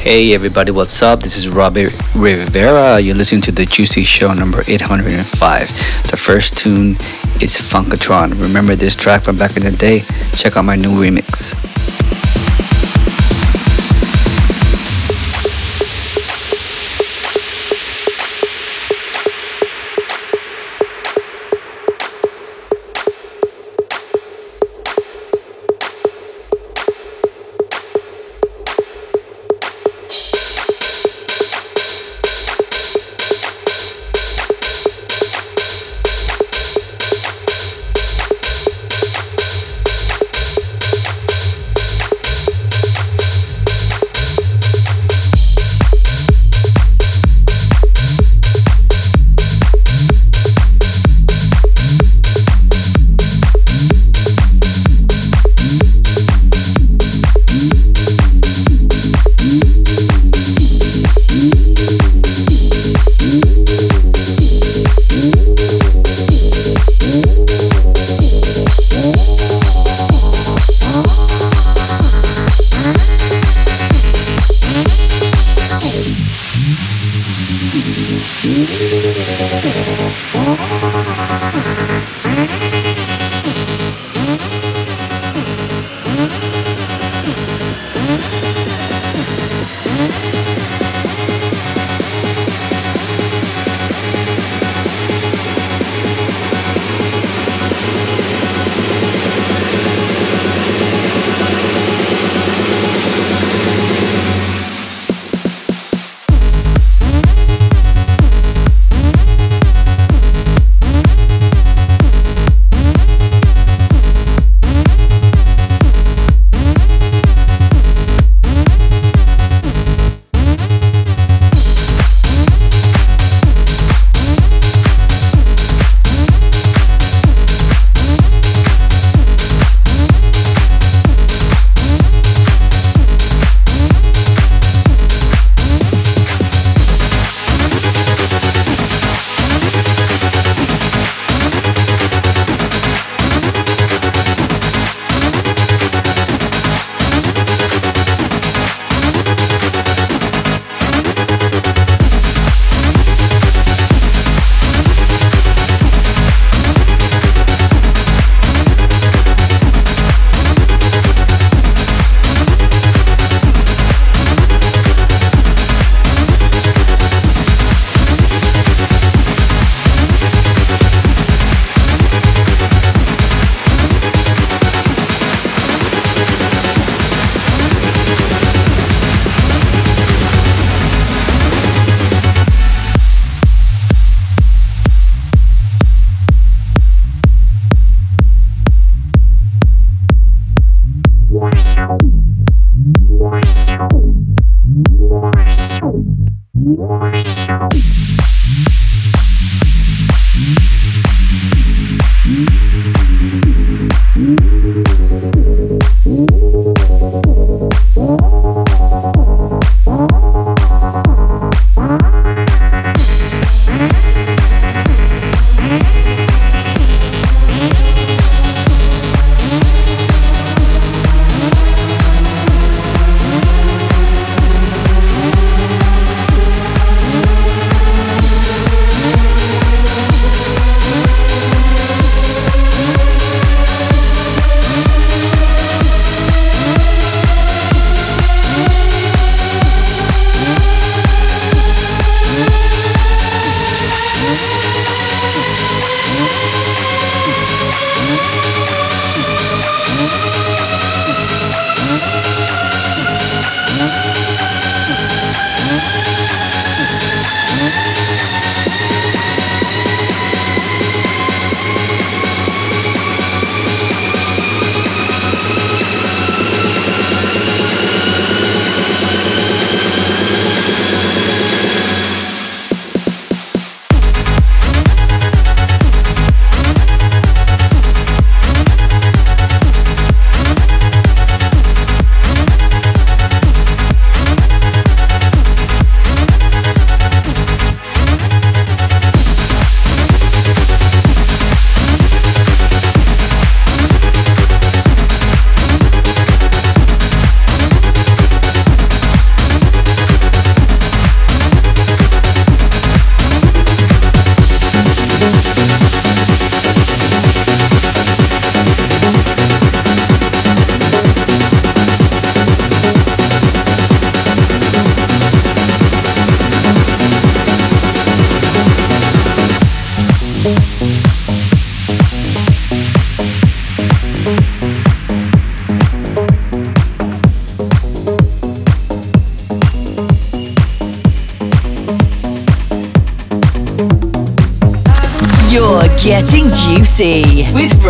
Hey everybody, what's up? This is Robbie Rivera. You're listening to the Juicy Show number 805. The first tune is Funkatron. Remember this track from back in the day? Check out my new remix.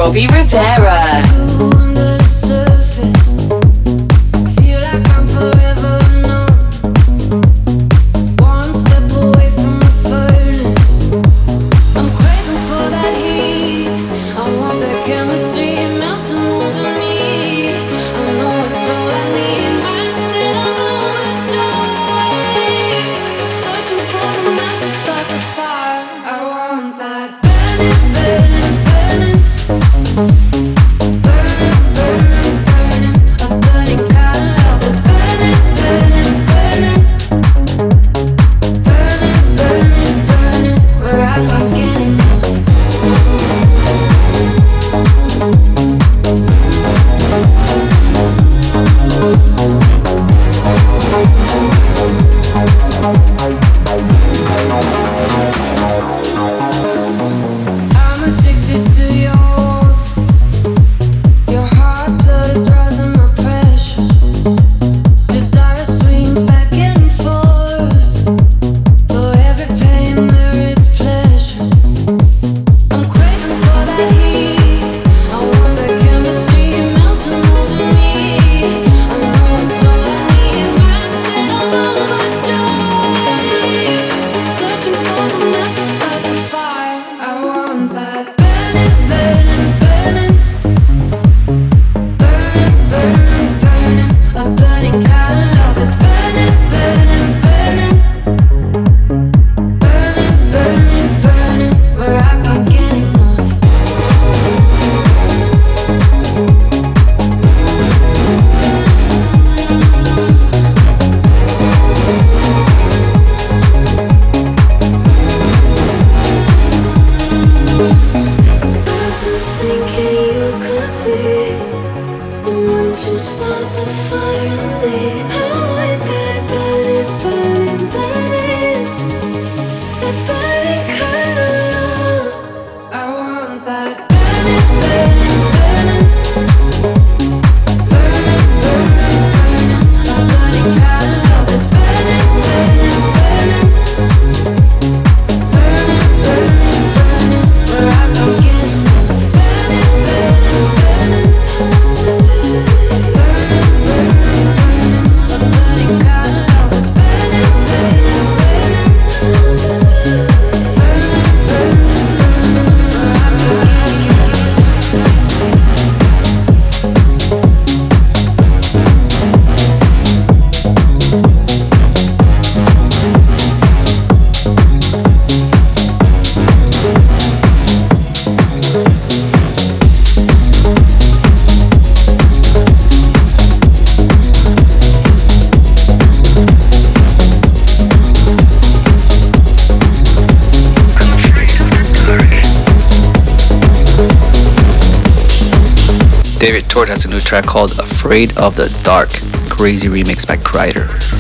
Robbie Rivera. Track called Afraid of the Dark, crazy remix by Kryder.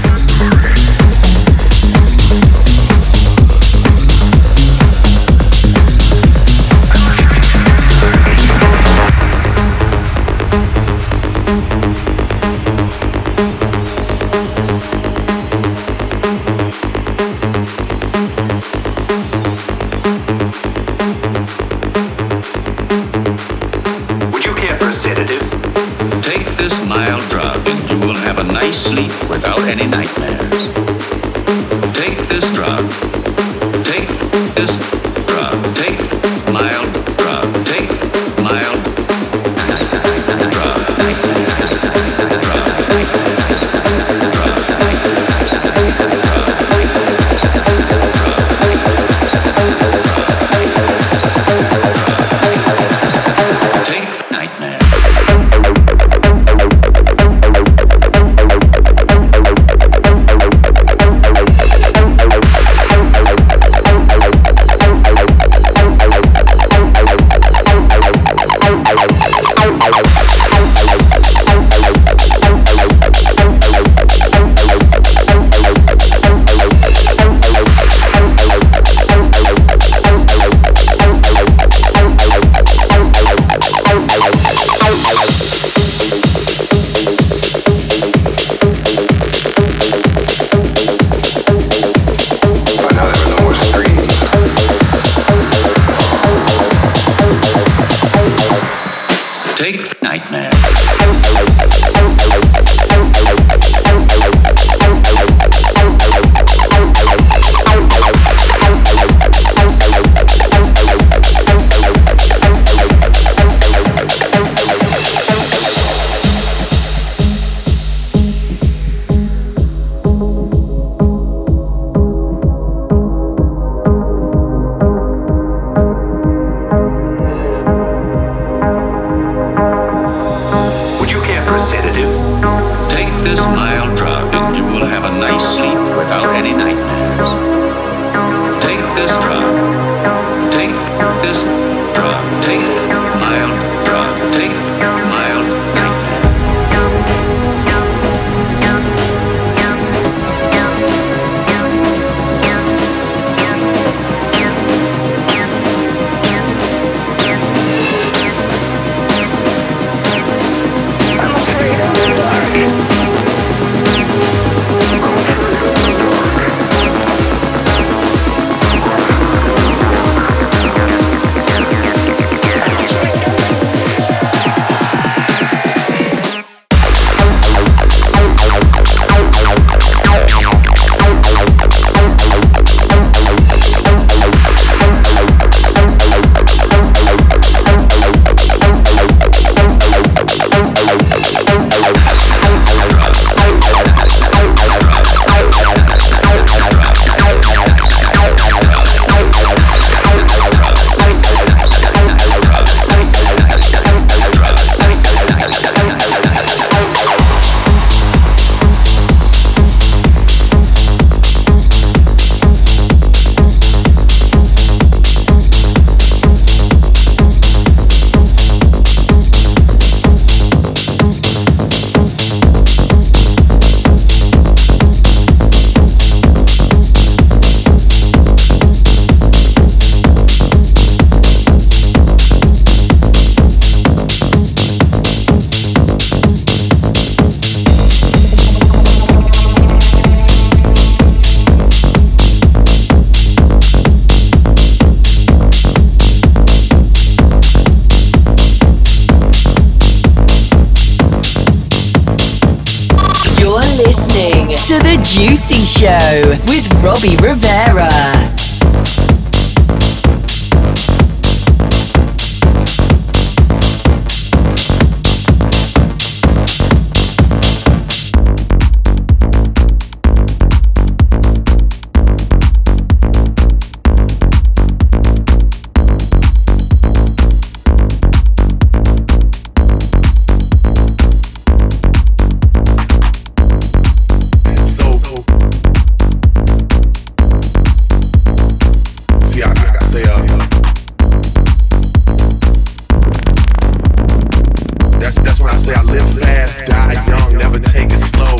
I say I live fast, die young, never take it slow.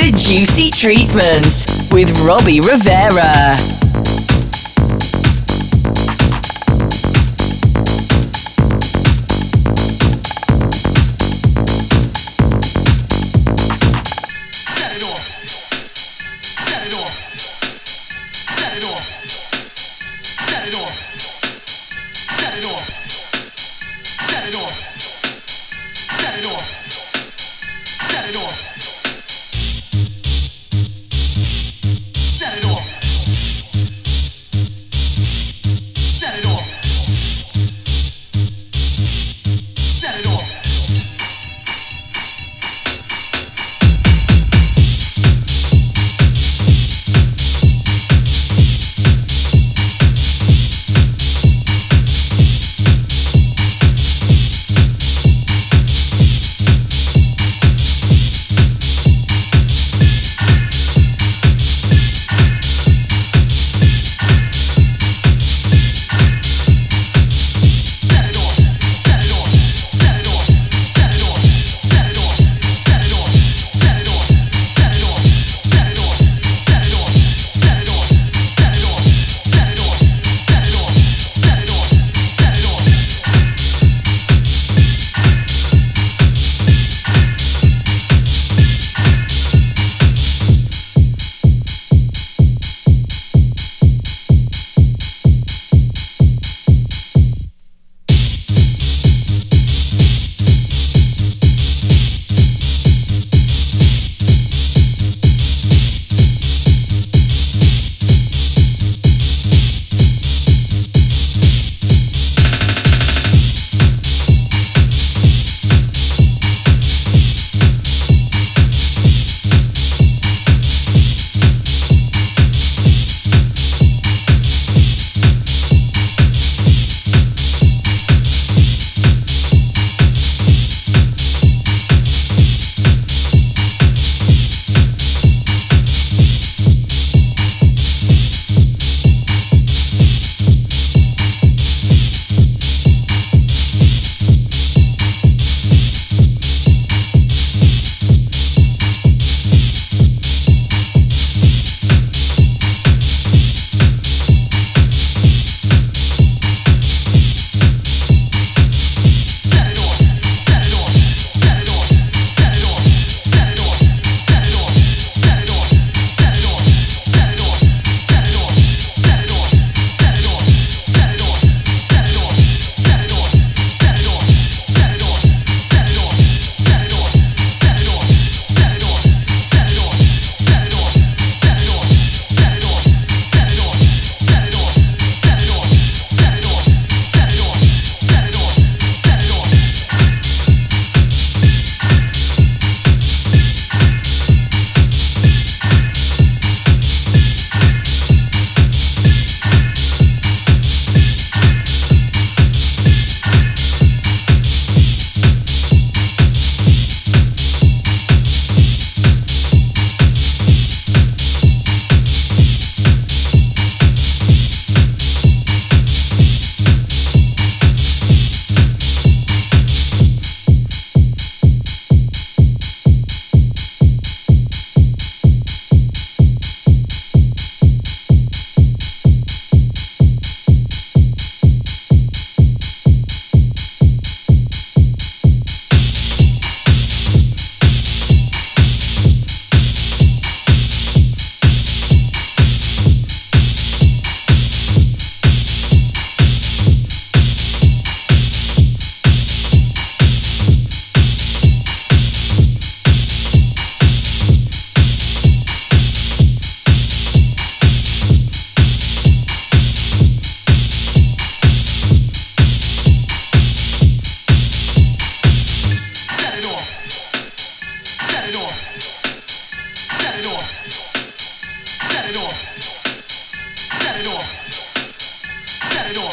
The juicy treatment with Robbie Rivera.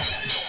Yeah.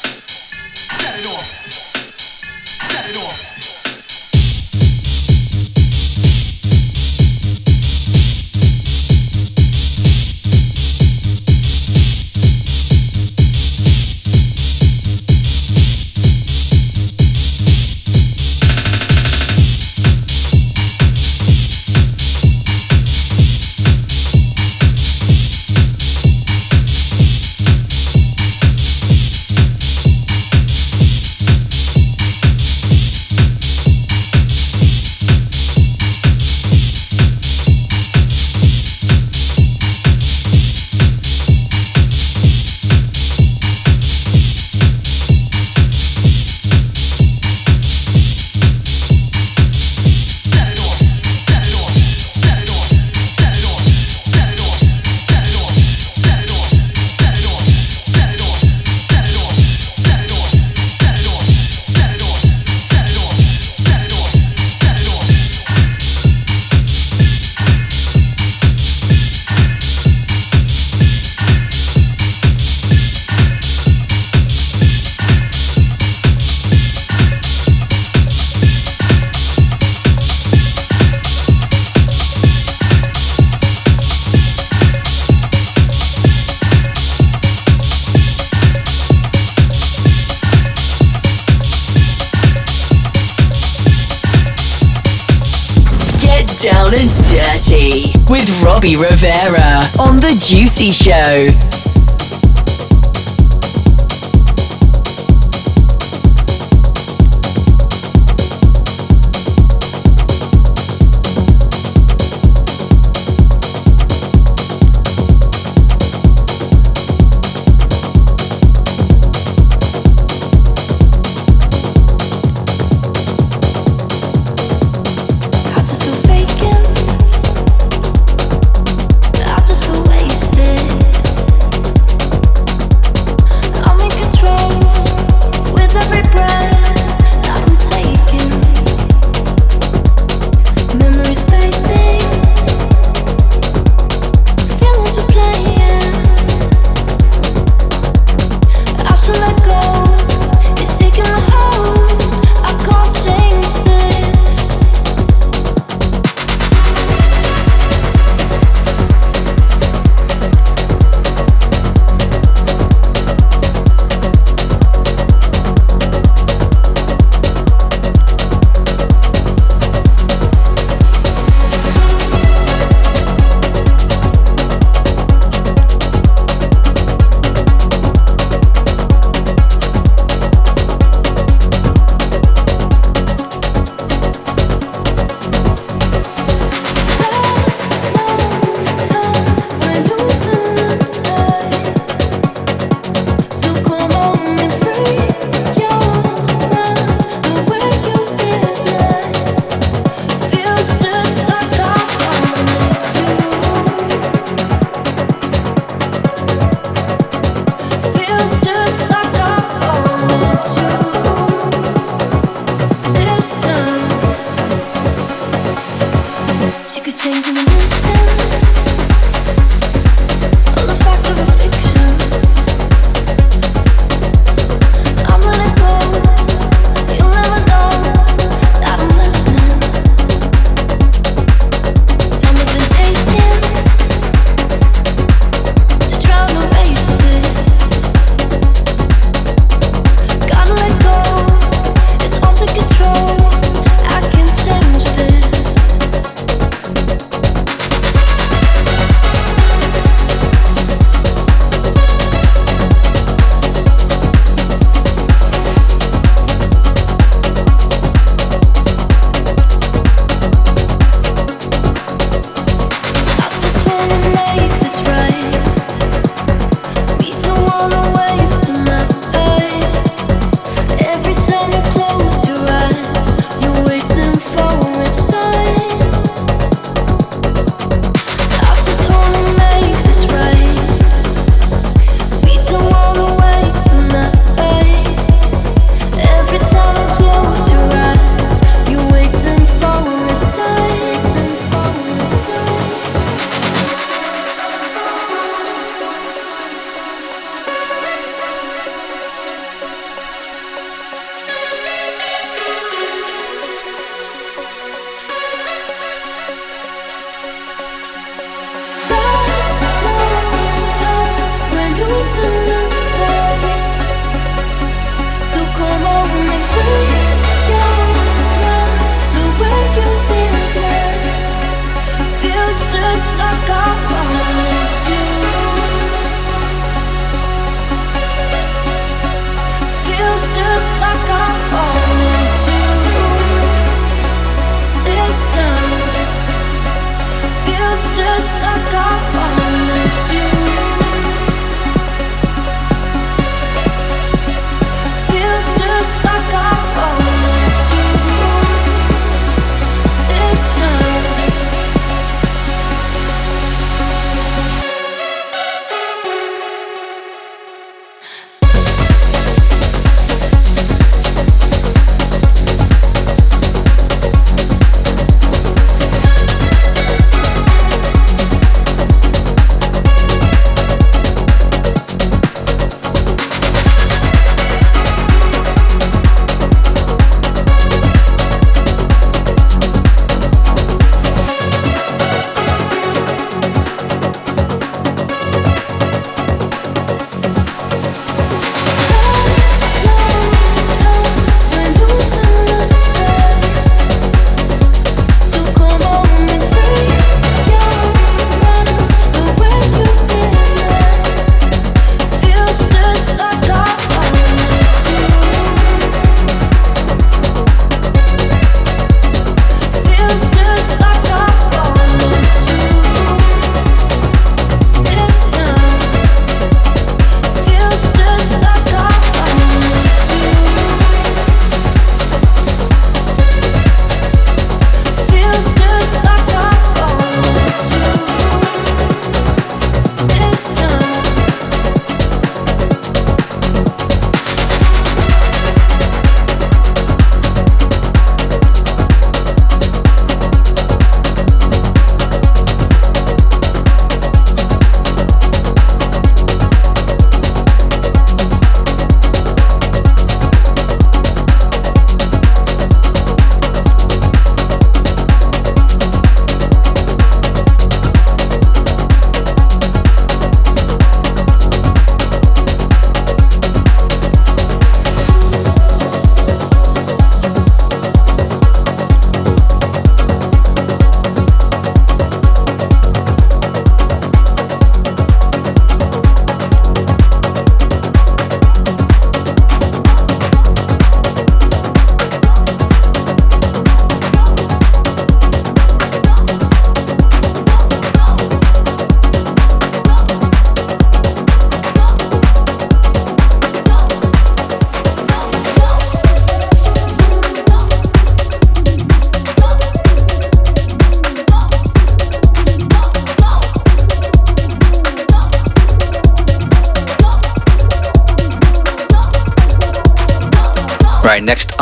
Robbie Rivera on The Juicy Show.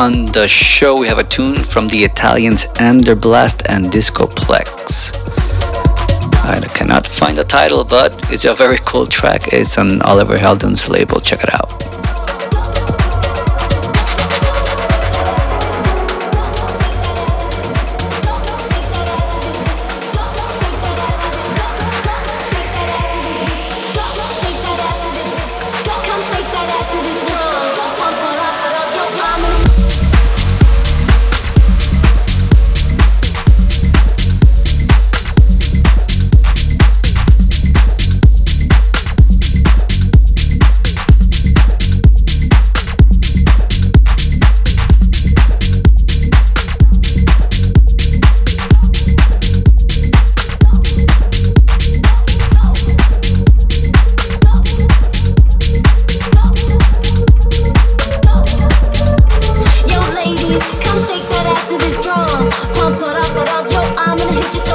On the show, we have a tune from the Italians Anderblast and Discoplex. I cannot find the title, but it's a very cool track. It's on Oliver Heldens' label. Check it out. Next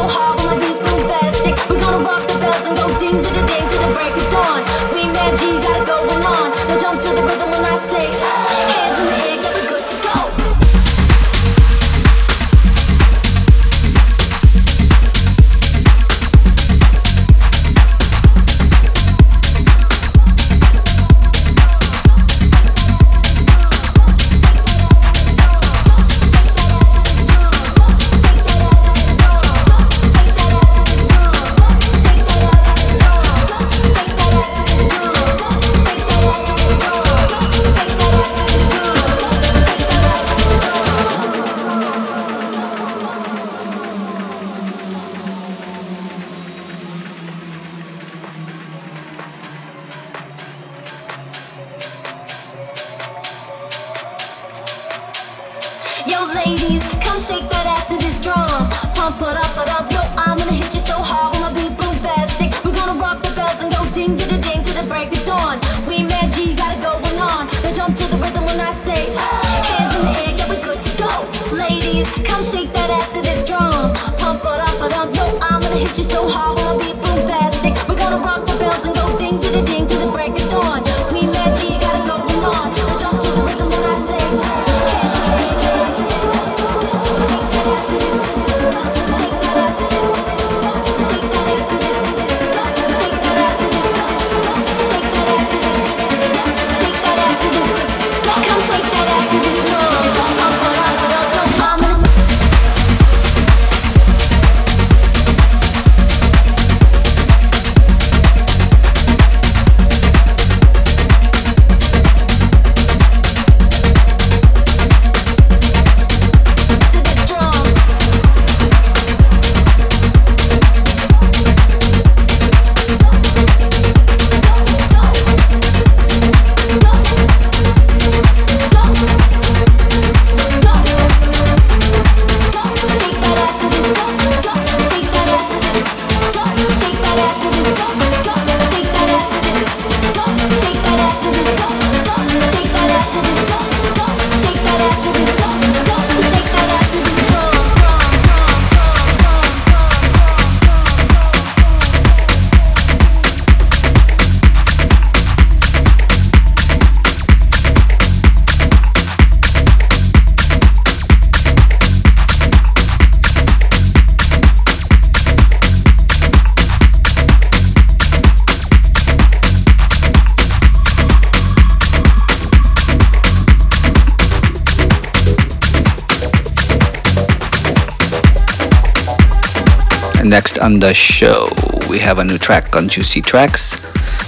on the show, we have a new track on Juicy Tracks.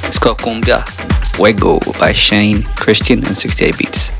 It's called Cumbia Fuego by Shane, Christian, and 68 Beats.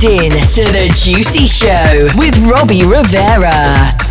Tuned in to The Juicy Show with Robbie Rivera.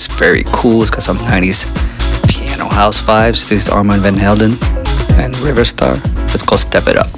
Is very cool. It's got some 90s piano house vibes. This is Armand Van Helden and Riverstar. It's called Step It Up.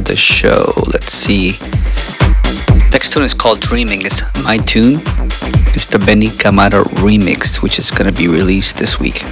Of the show. Let's see. Next tune is called Dreaming. It's my tune. It's the Benny Camara remix, which is gonna be released this week.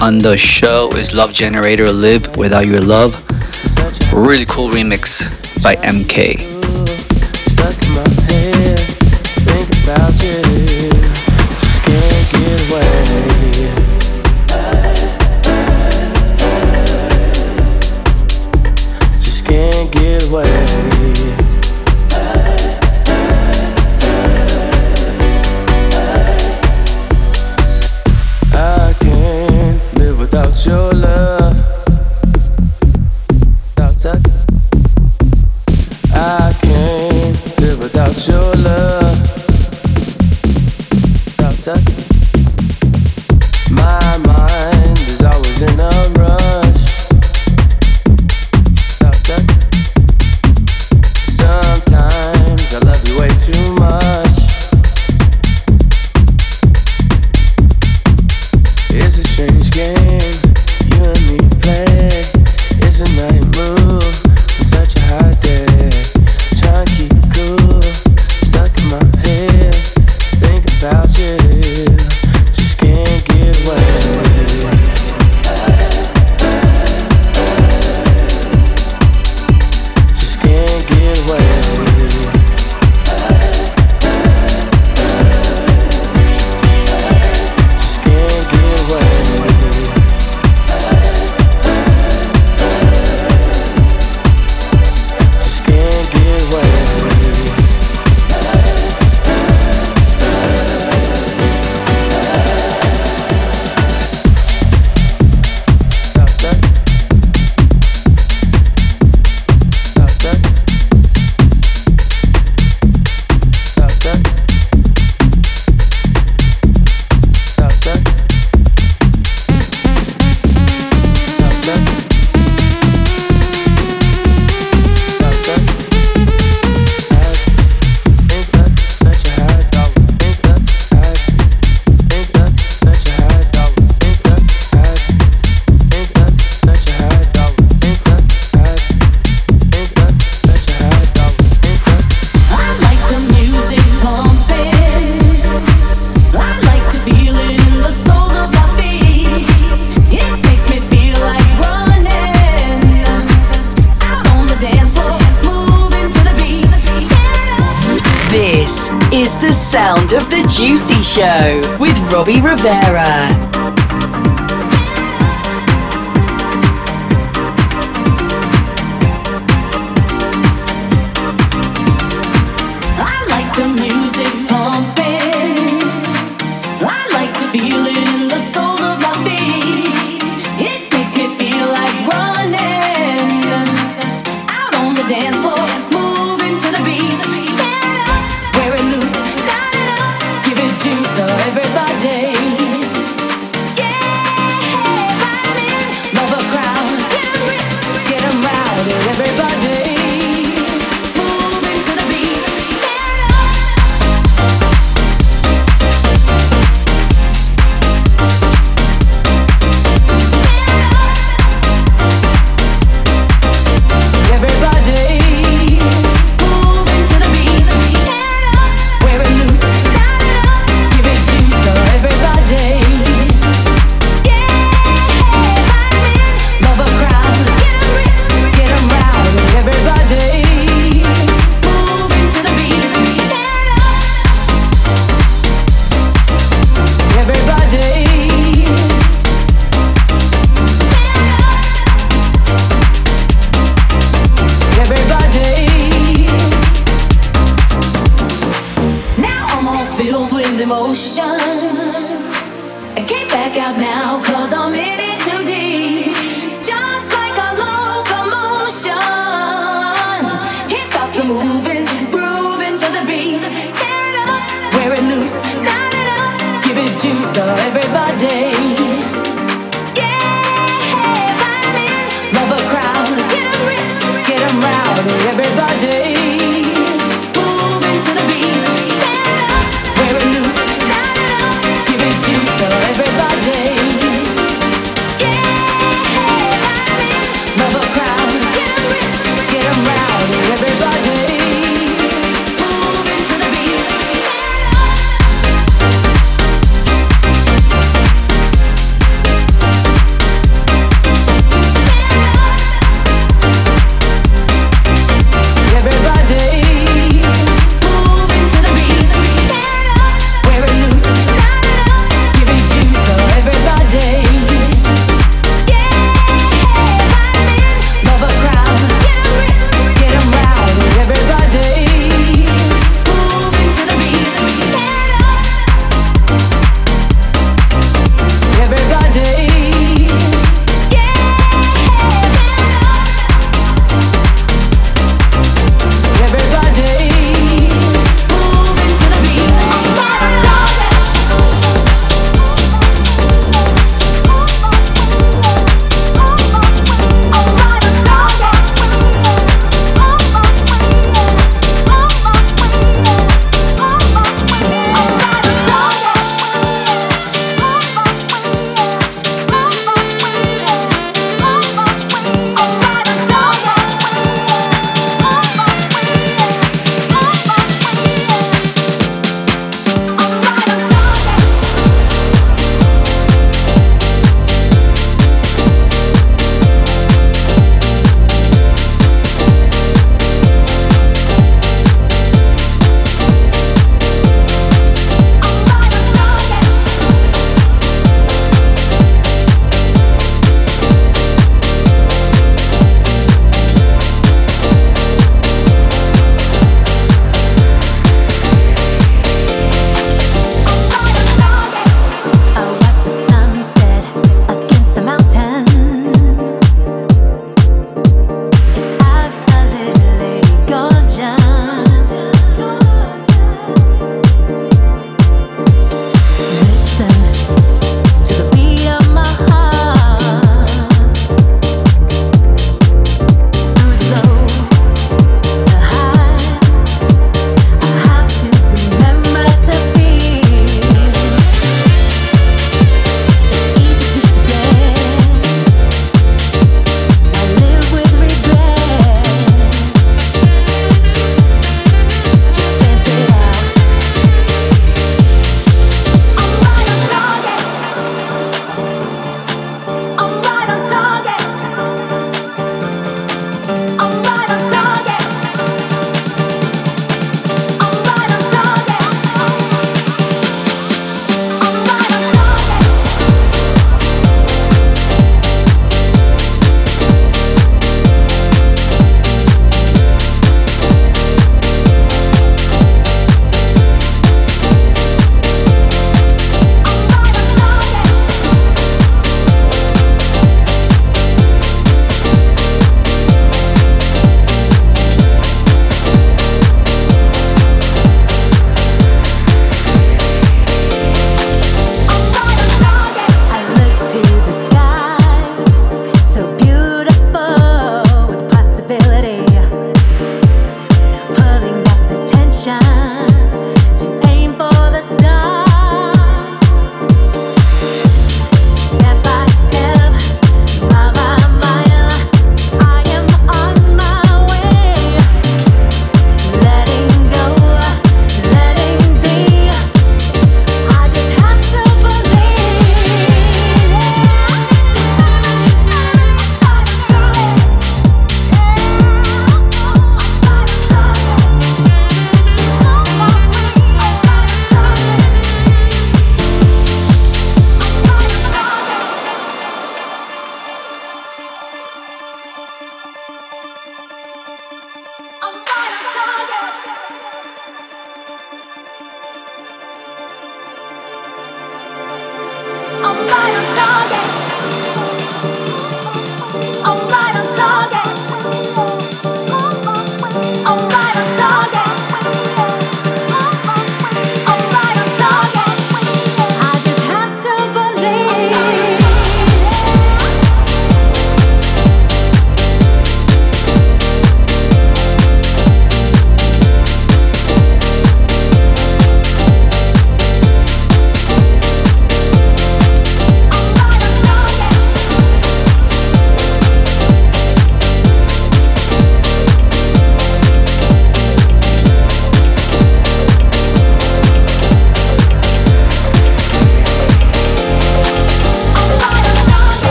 On the show is Love Generator Live Without Your Love. Really cool remix by MK. Robbie Rivera.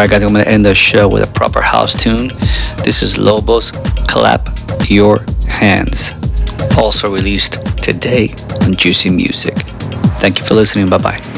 Alright, guys, I'm gonna end the show with a proper house tune. This is Lobos Clap Your Hands, also released today on Juicy Music. Thank you for listening. Bye bye.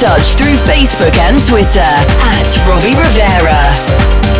touch through Facebook and Twitter at Robbie Rivera.